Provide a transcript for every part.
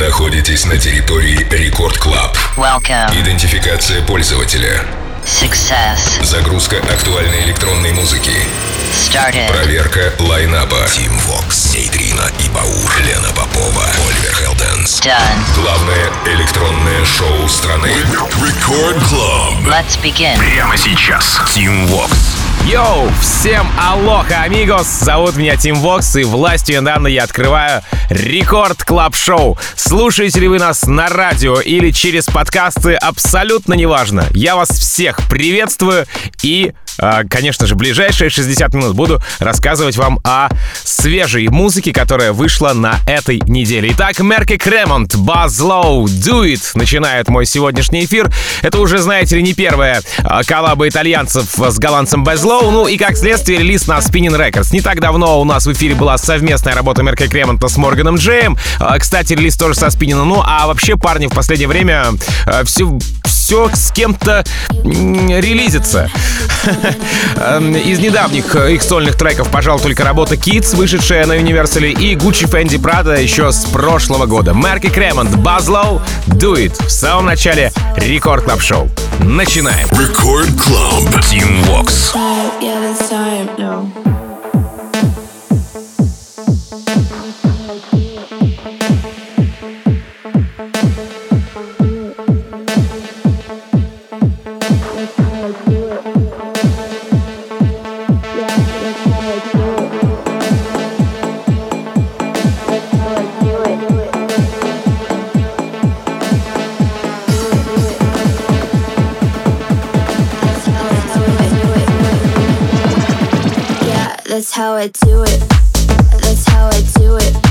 находитесь на территории Record Club. Идентификация пользователя. Success. Загрузка актуальной электронной музыки. Started. Проверка лайнапа. Tim Vox, Нейтрино и Баур, Лена Попова, Оливер Хелденс. Done. Главное электронное шоу страны. Record Club. Let's begin. Прямо сейчас. Tim Vox. Yo, всем алоха, amigos! Зовут меня Tim Vox, и властью данной я открываю Record Club Show. Слушаете ли вы нас на радио или через подкасты, абсолютно неважно. Я вас всех приветствую и конечно же, ближайшие 60 минут буду рассказывать вам о свежей музыке, которая вышла на этой неделе. Итак, Merk & Kremont, Low, Do It начинает мой сегодняшний эфир. Это уже, знаете ли, не первая а, коллаба итальянцев с голландцем Low, ну и как следствие релиз на Spinnin' Records. Не так давно у нас в эфире была совместная работа Merk & Kremont а с Морганом Джеем. А, кстати, релиз тоже со Spinnin а. Ну а вообще парни в последнее время все, все с кем-то релизится. Эм, из недавних э, их сольных треков, пожалуй, только работа Kids, вышедшая на Universal, и Gucci Fendi Prada еще с прошлого года. Merk & Kremont, Базлоу, Do It. В самом начале Record Club Show. Начинаем. Record Club. Tim Vox. Yeah, That's how I do it. That's how I do it.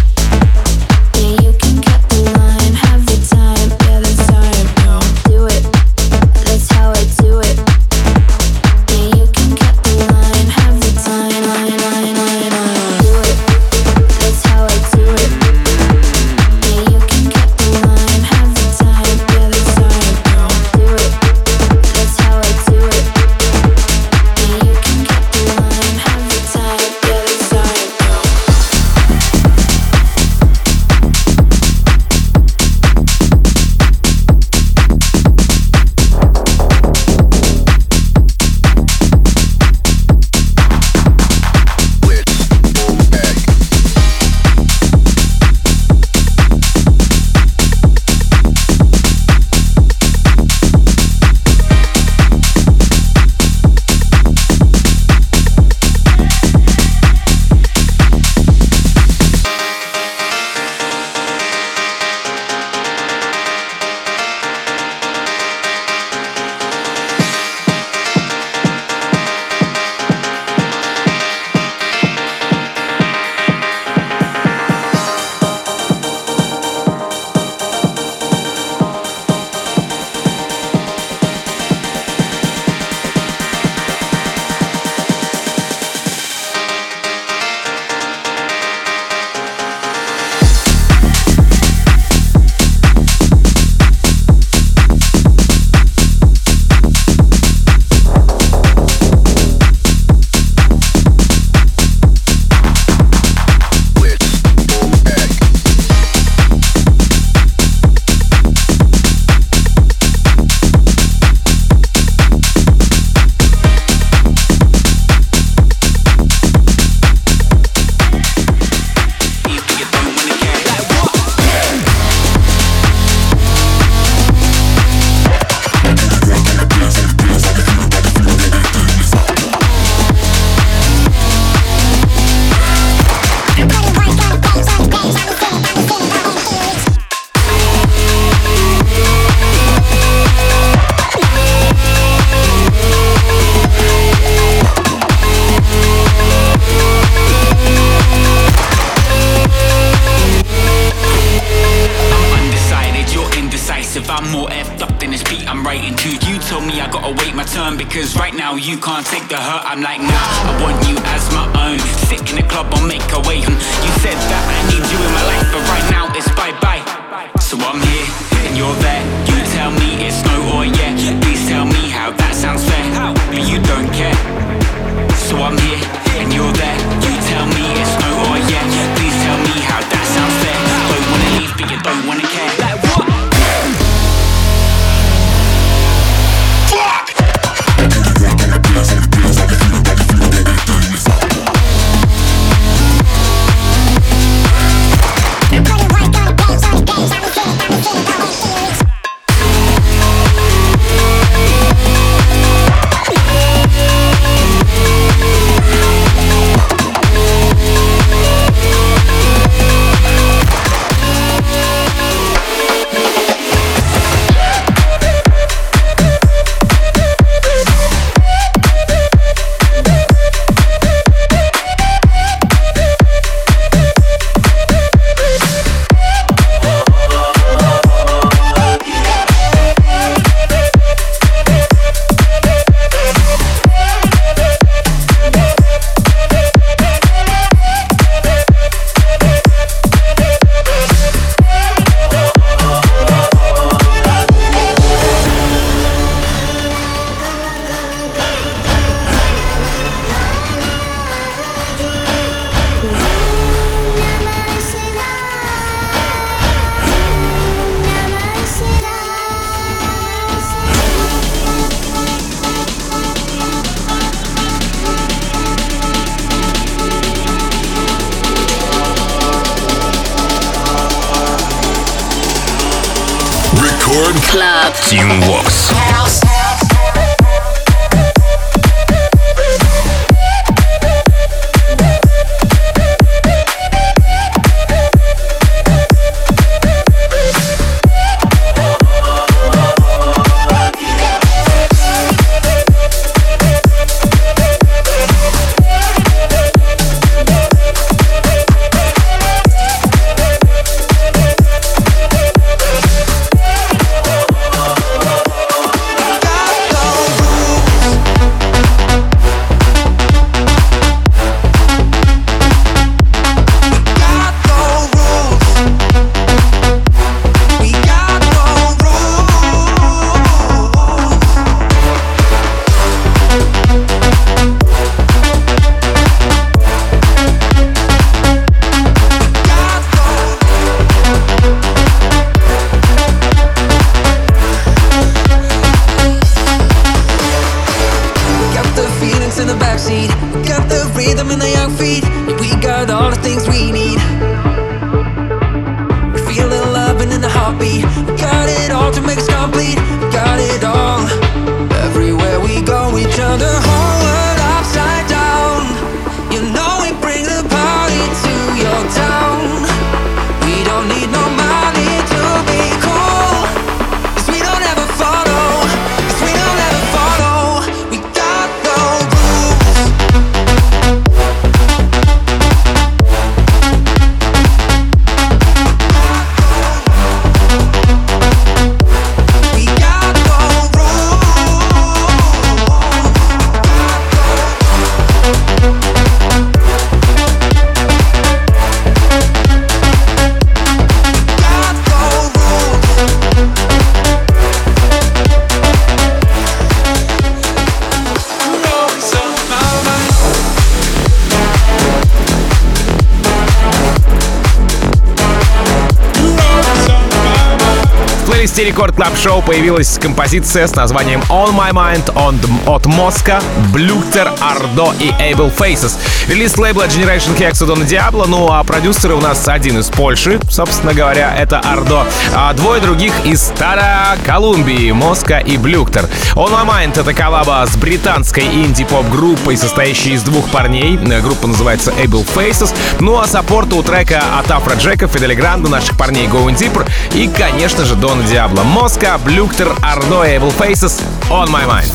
В плейлисте Record Club Show появилась композиция с названием On My Mind on, от Моска, Блюктер, Ардо и Able Faces. Релиз лейбла Generation Hex Дона Диабло, ну а продюсеры у нас один из Польши, собственно говоря, это Ардо, а двое других из Стара Колумбии, Моска и Блюктер. On My Mind — это коллаба с британской инди-поп-группой, состоящей из двух парней. Группа называется Able Faces. Ну а саппорт у трека от Afrojack а, Fedde Le Grand а, наших парней Going Deeper и, конечно же, Дона Диабло. Diablo Mosca, Blukter, Ardo, Evil Faces, On My Mind.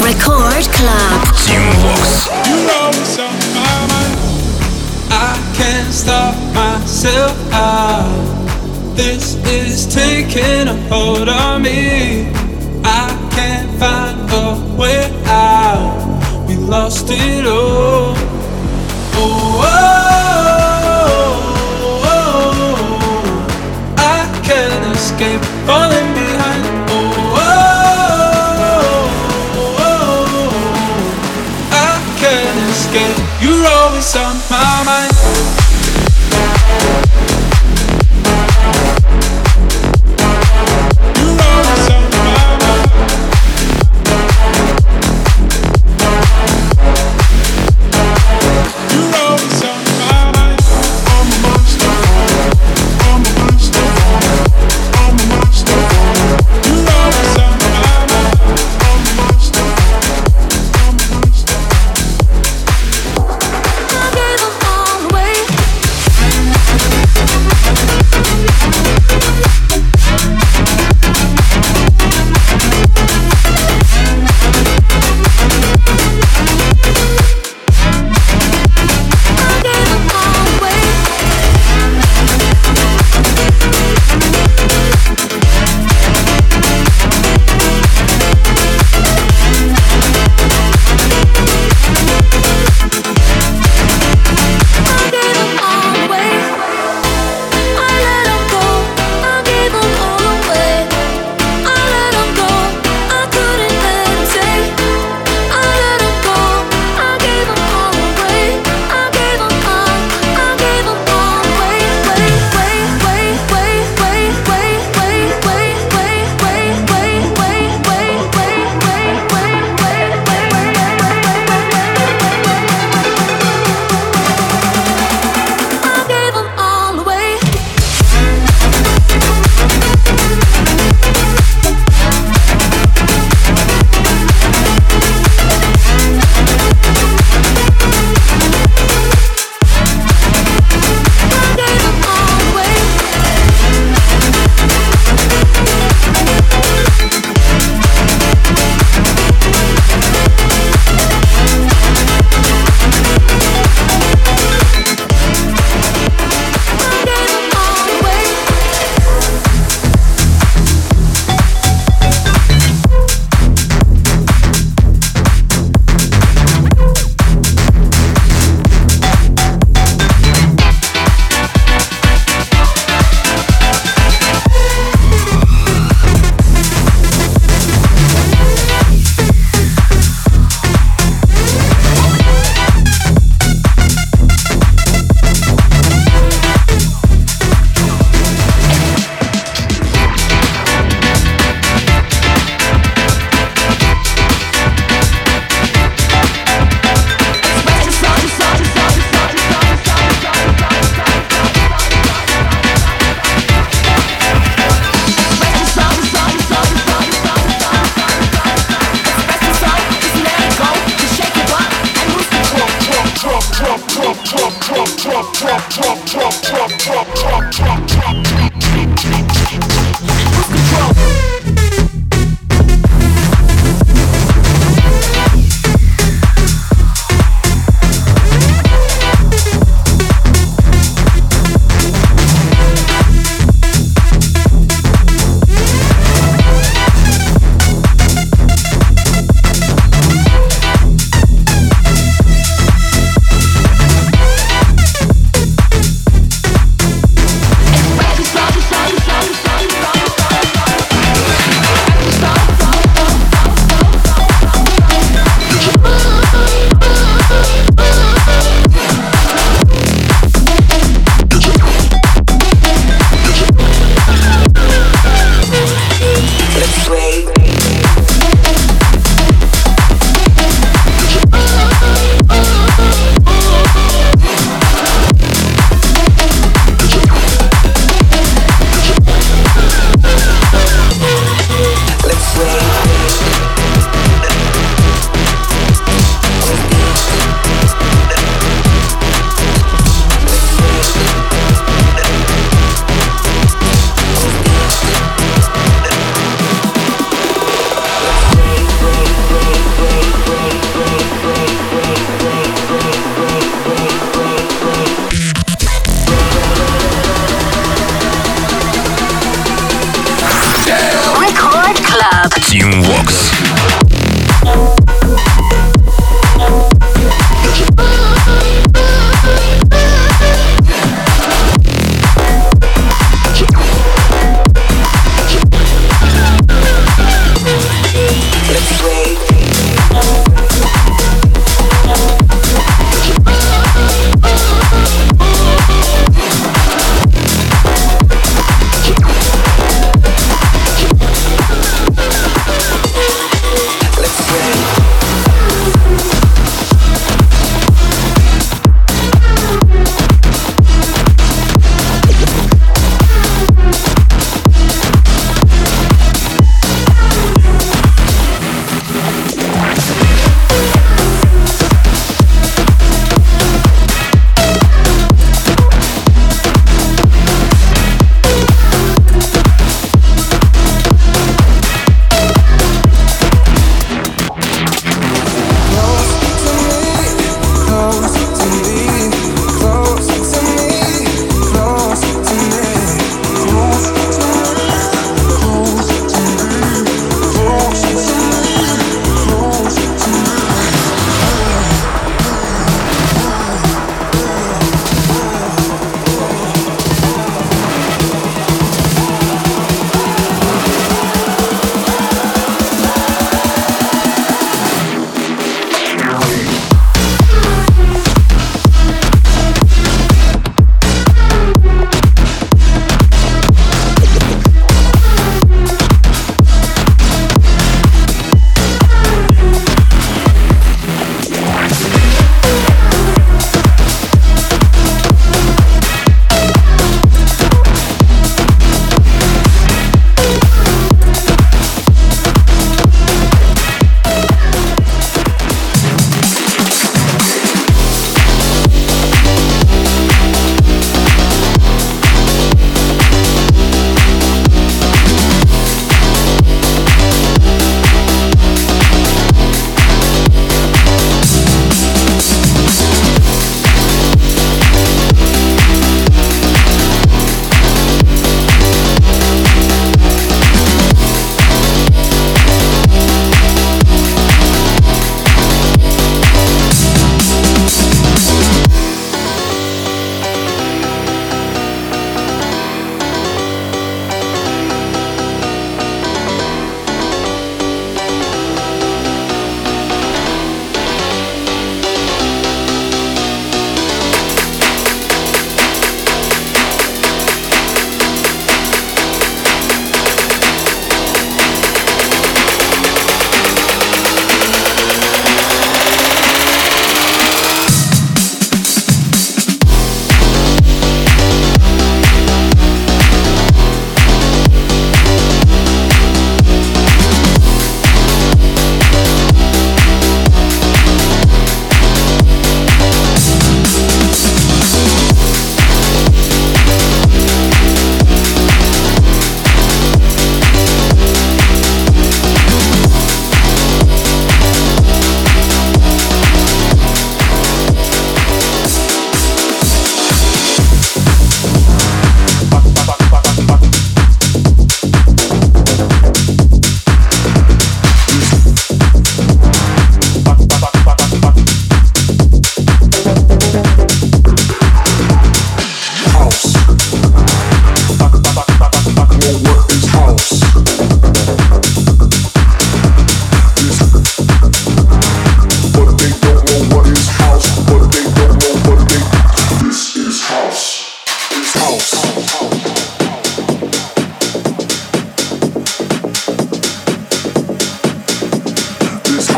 Record Club. Team Vox. I can't stop myself. This is taking a hold on me. I can't find a way out. We lost it all. oh. oh. On my mind.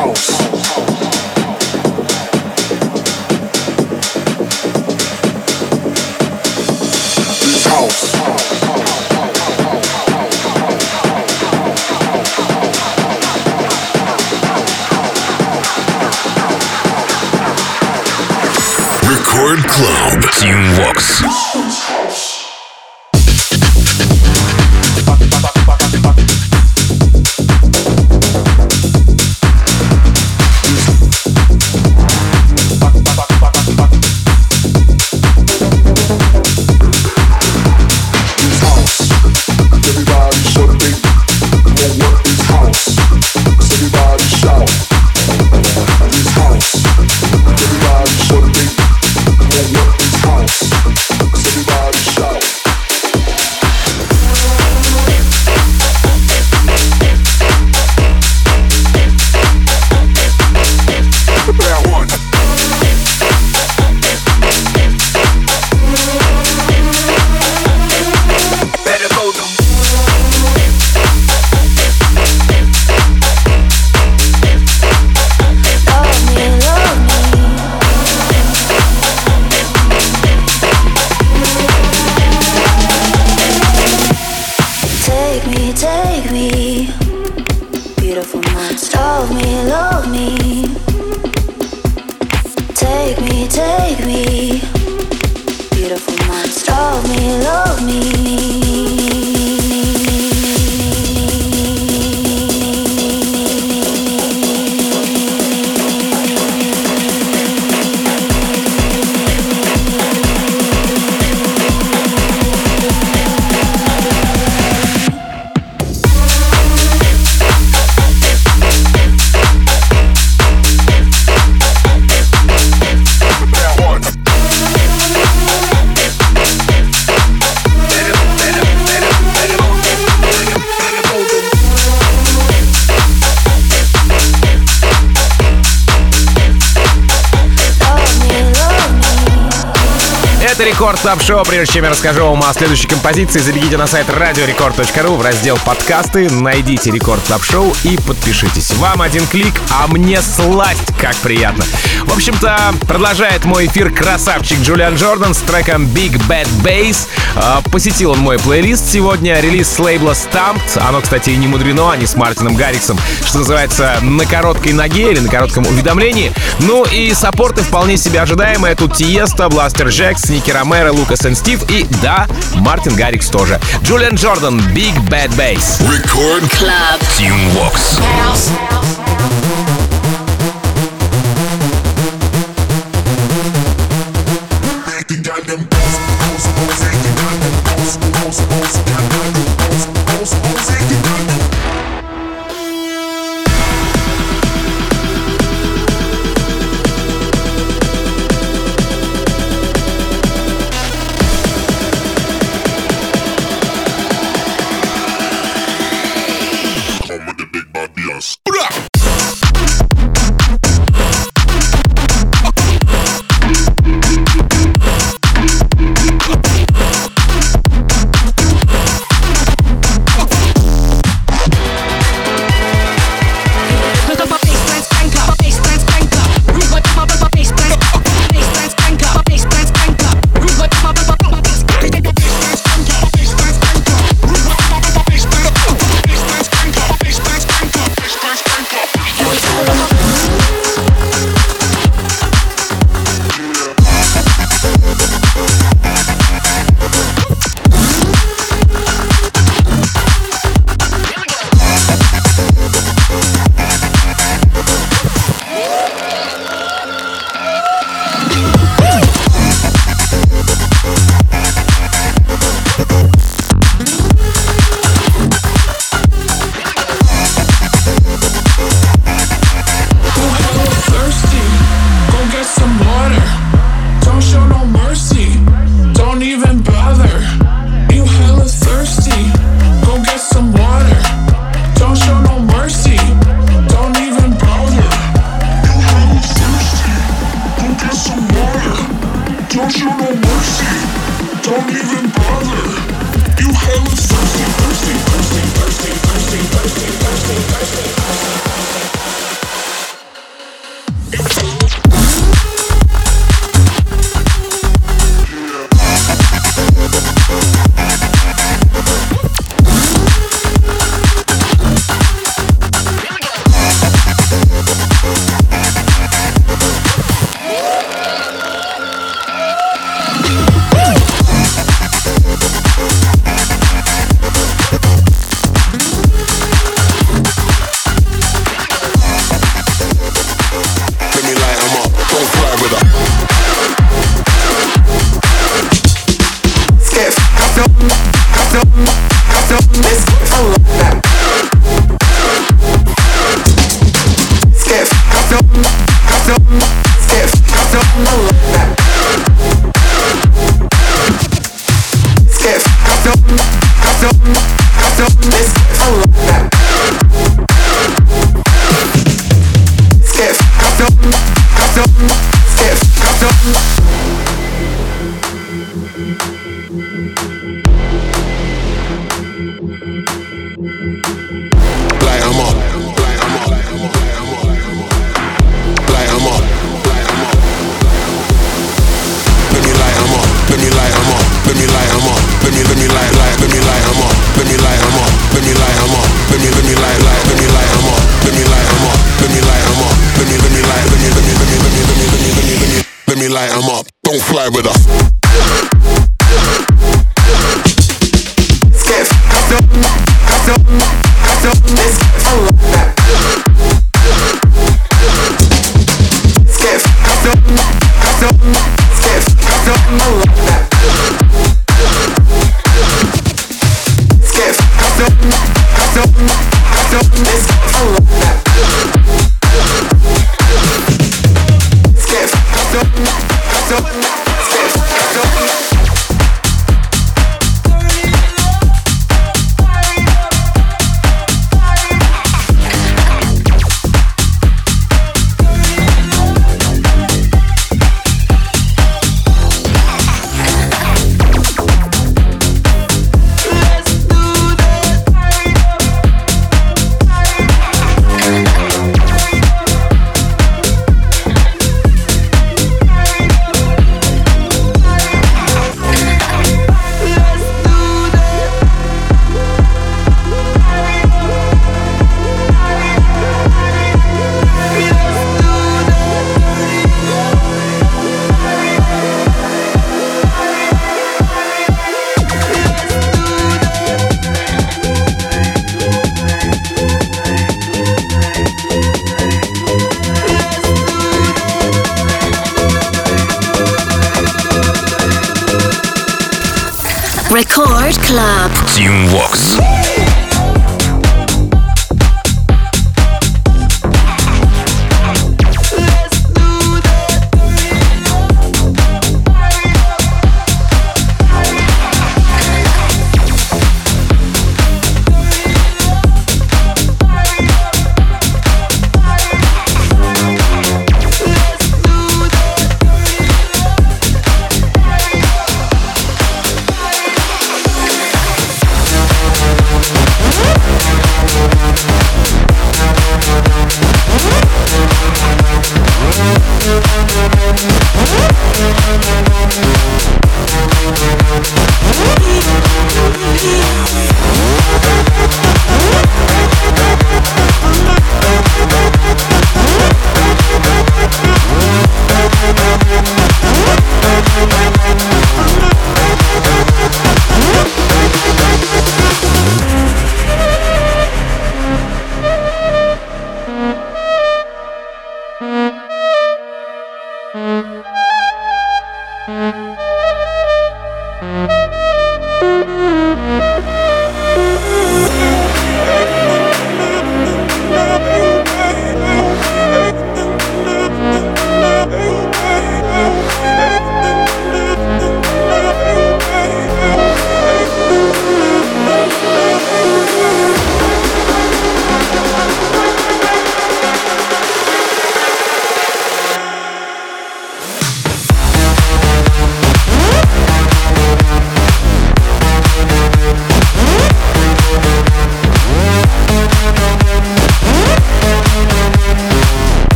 Record Club Team Vox. Record Club Show. Прежде чем я расскажу вам о следующей композиции, забегите на сайт радиорекорд.ру в раздел «Подкасты», найдите Record Club Show и подпишитесь. Вам один клик, а мне страсть, как приятно. В общем-то, продолжает мой эфир красавчик Джулиан Джордан с треком Big Bad Bass. А, Посетил он мой плейлист сегодня, релиз с лейбла STMPD. Оно, кстати, и не мудрено, они с Мартином Гарриксом, что называется, на короткой ноге или на коротком уведомлении. Ну и саппорты вполне себе ожидаемые. Тут Тиеста, Бластер Джекс, Ники Ромеро, Лукас и Стив и, да, Мартин Гаррикс тоже. Джулиан Джордан, Big Bad Bass. Рекорд Club. Team Vox. thirsty.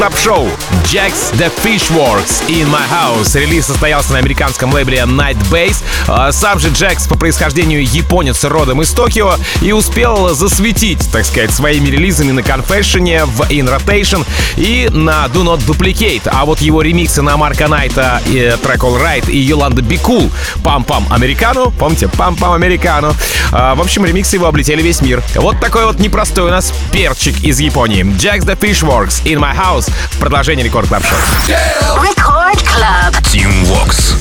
Club Show. Jaxx Da Fishworks In My House. Релиз состоялся на американском лейбле Night Bass. А, Сам же Джекс по происхождению японец родом из Токио и успел засветить, так сказать, своими релизами на Confession, в In Rotation и на Do Not Duplicate. А вот его ремиксы на Марка Найта, и трек All Right и Yolanda Be Cool Пам-пам Американу. Помните? Пам-пам Американу. А, В общем, ремиксы его облетели весь мир. Вот такой вот непростой у нас перчик из Японии. Jaxx Da Fishworks In My House в продолжении Record Club Show. Record Club. Team Vox.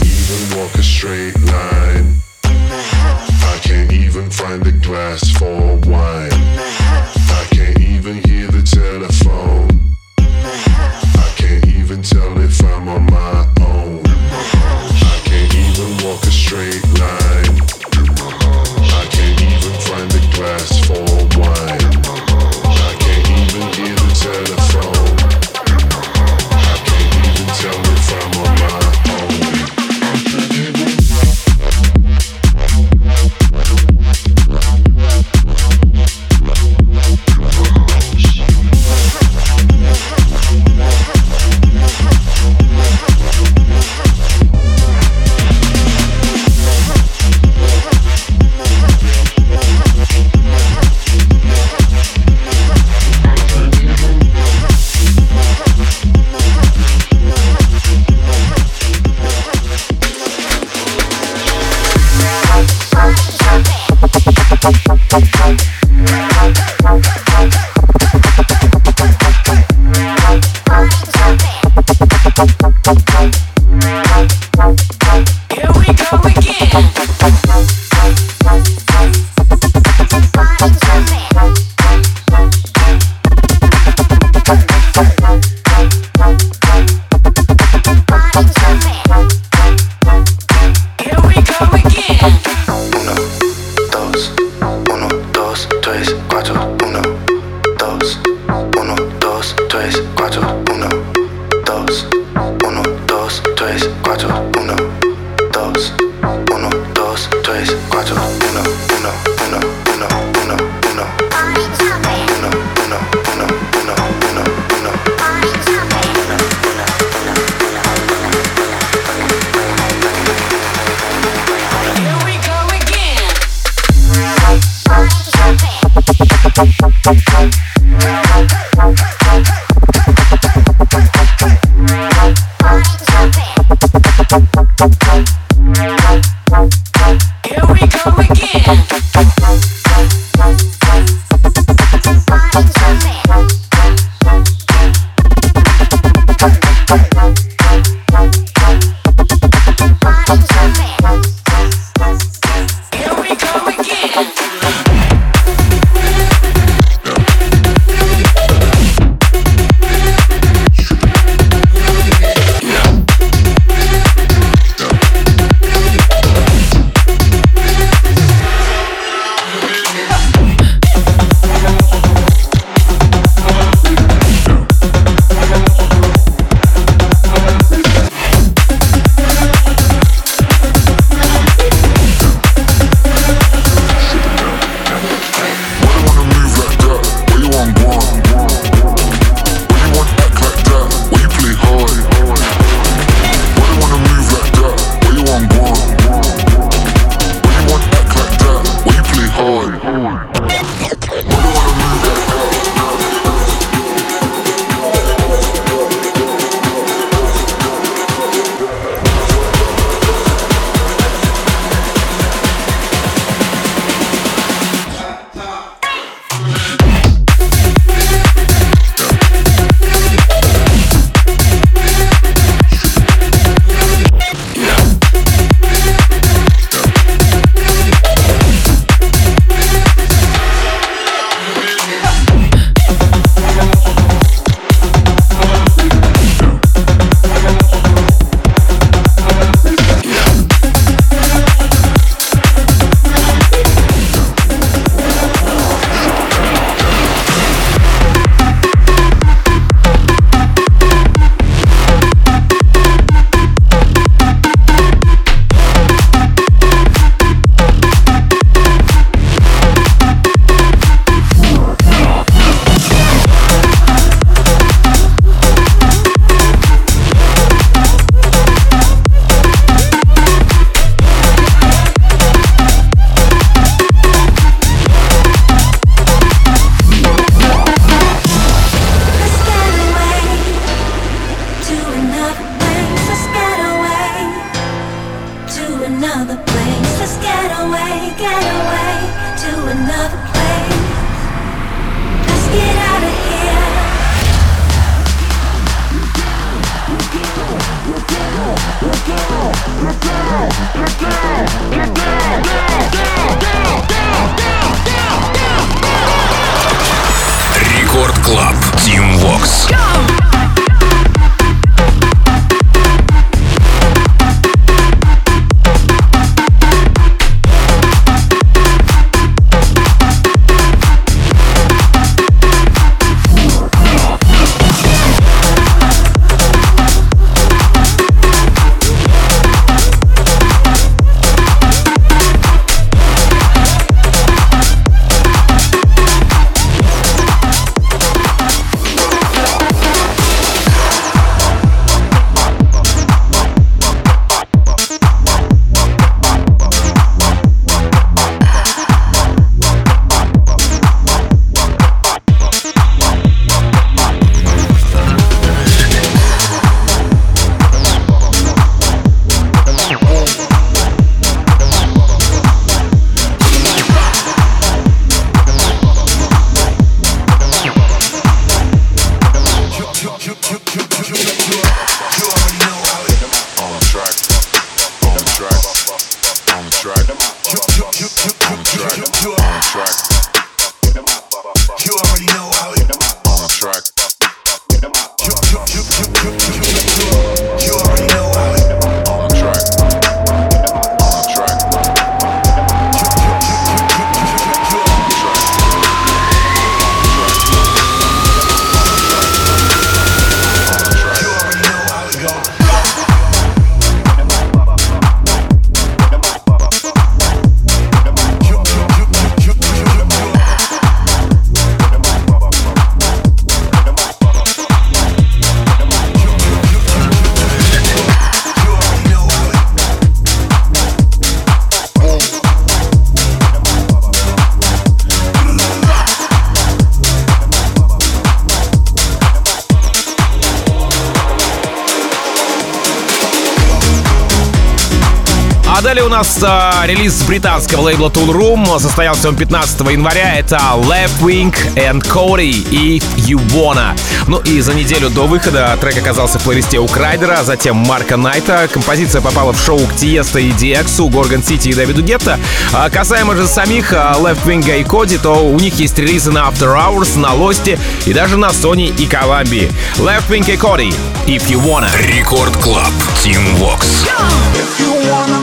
Нас а, релиз британского лейбла Tool Room. Состоялся он 15 января. Это Left Wing and Cody и You Wanna. Ну и за неделю до выхода трек оказался в плейлисте у Крайдера, затем Марка Найта. Композиция попала в шоу к Тиеста и DX, Горгон Сити и Дэвиду Гетта. А касаемо же самих а, Left Wing и Коди, то у них есть релизы на After Hours, на Лосте и даже на Sony и Columbia. Left Wing и Коди, If You Wanna. Рекорд Клаб. Team Vox. If you wanna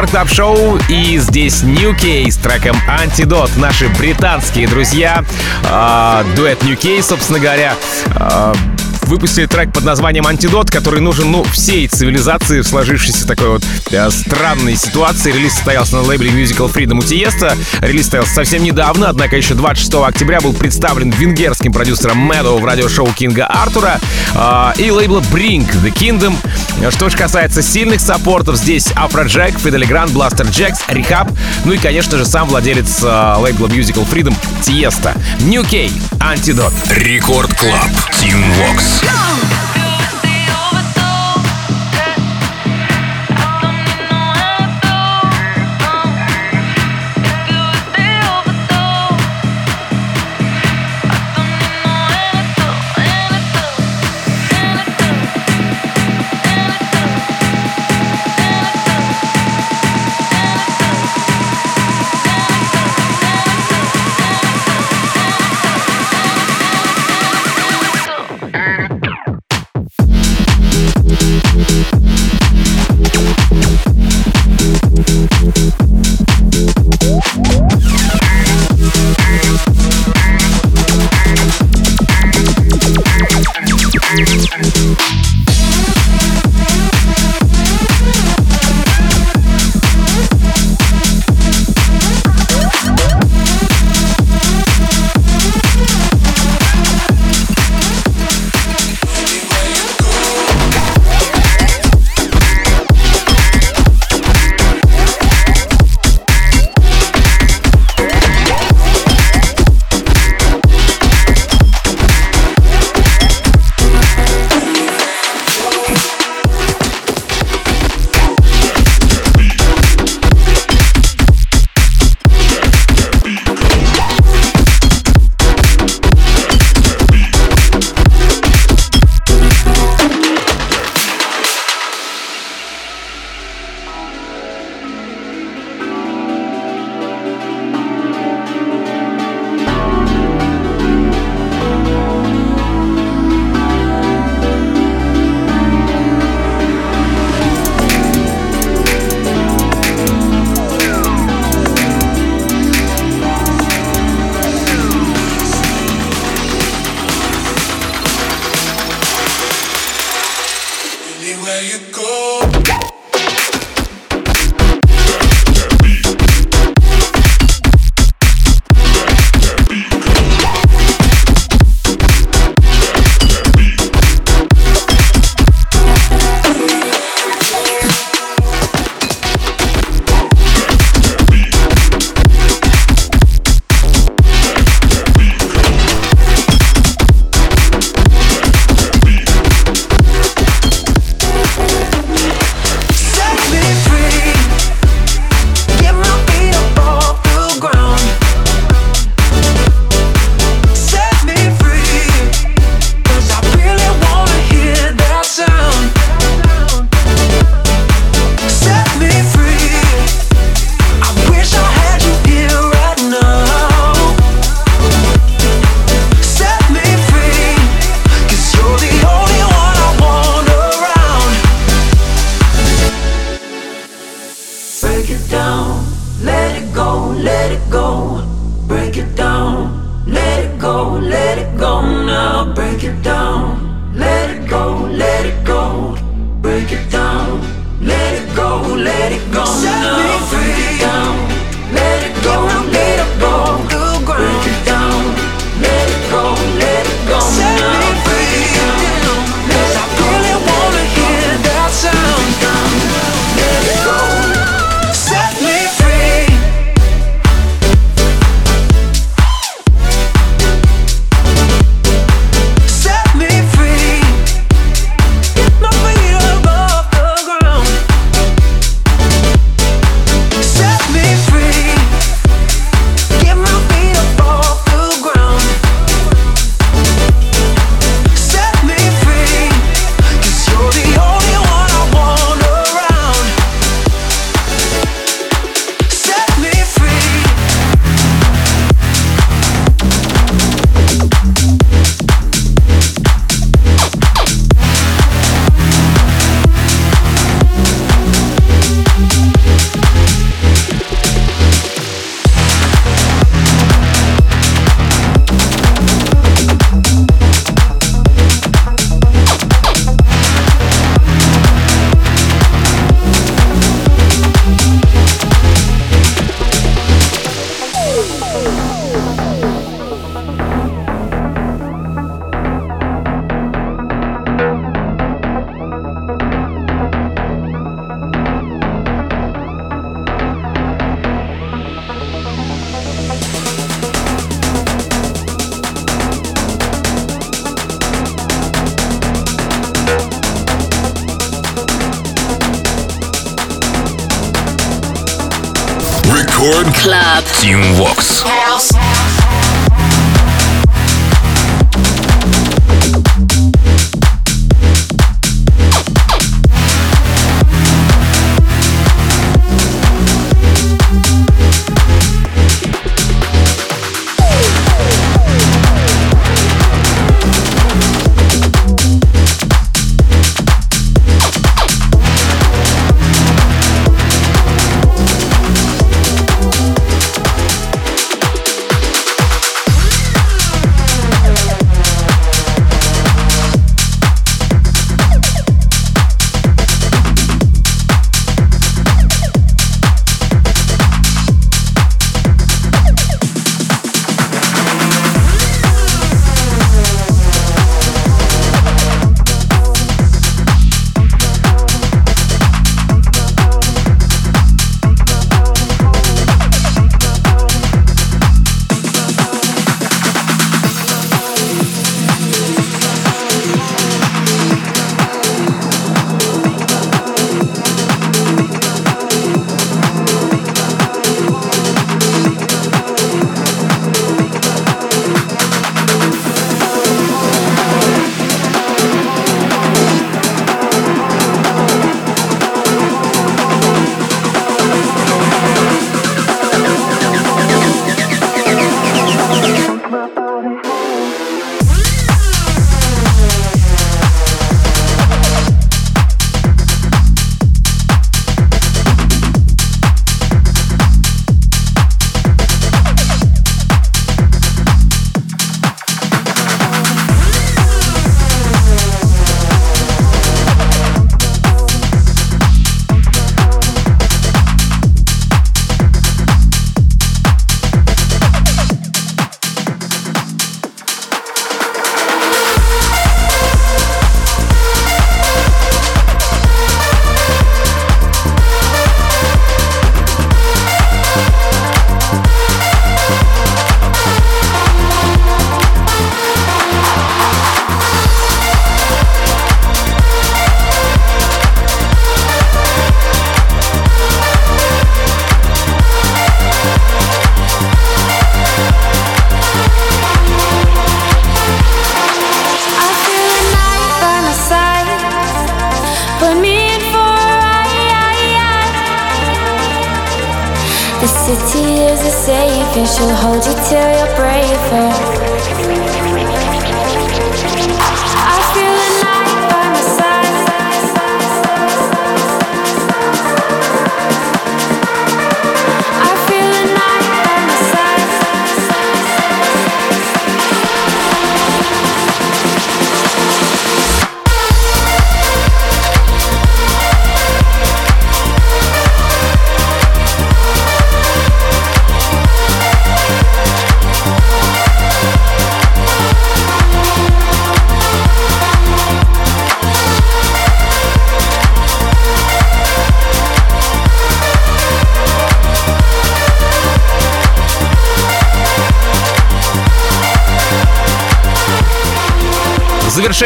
Record Club Show, и здесь New Case с треком Антидот. Наши британские друзья, э, дуэт New Case, собственно говоря, э, выпустили трек под названием «Антидот», который нужен, ну, всей цивилизации в сложившейся такой вот э, странной ситуации. Релиз состоялся на лейбле Musical Freedom у Tiësto. Релиз состоялся совсем недавно, однако еще 26 октября был представлен венгерским продюсером Медоу в радиошоу King Arthur а э, и лейбла Bring The Kingdom. Что же касается сильных саппортов, здесь Afrojack, Fedde Le Grand, Blasterjaxx, R3hab, ну и, конечно же, сам владелец э, лейбла Musical Freedom Tiësto. New K, Антидот. Record Club. Tim Vox.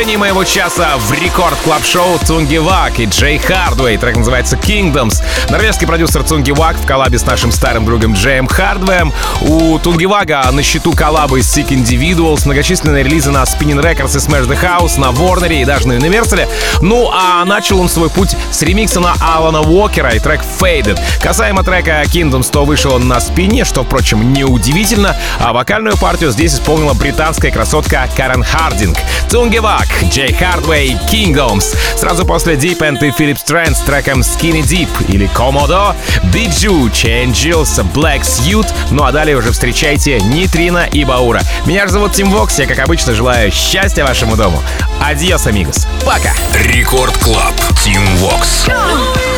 Завершении моего часа в рекорд клаб шоу Цунги Вак и Джей Хардвей. Трек называется Kingdoms. Норвежский продюсер Цунги Вак в коллабе с нашим старым другом Джеем Хардвеем. У Цунги Вага на счету коллабы Sick Individuals, многочисленные релизы на Spinning Records и Smash the House, на Warner и даже на Universal. Ну а начал он свой путь с ремикса на Алана Уокера и трек Faded. Касаемо трека Kingdoms, то вышел он на спине, что, впрочем, неудивительно, а вокальную партию здесь исполнила британская красотка Карен Хардинг. Тунгевак, Джей Хардвей, Kingdoms. Сразу после Deep End и Philip Strand с треком Skinny Deep или Komodo, Biju, Changes, Black Suit. Ну а далее уже встречайте Нитрина и Баура. Меня же зовут Тим Вокс, я, как обычно, желаю счастья вашему дому. Адьос, амигос. Пока. Рекорд Клаб. Тим Вокс. It's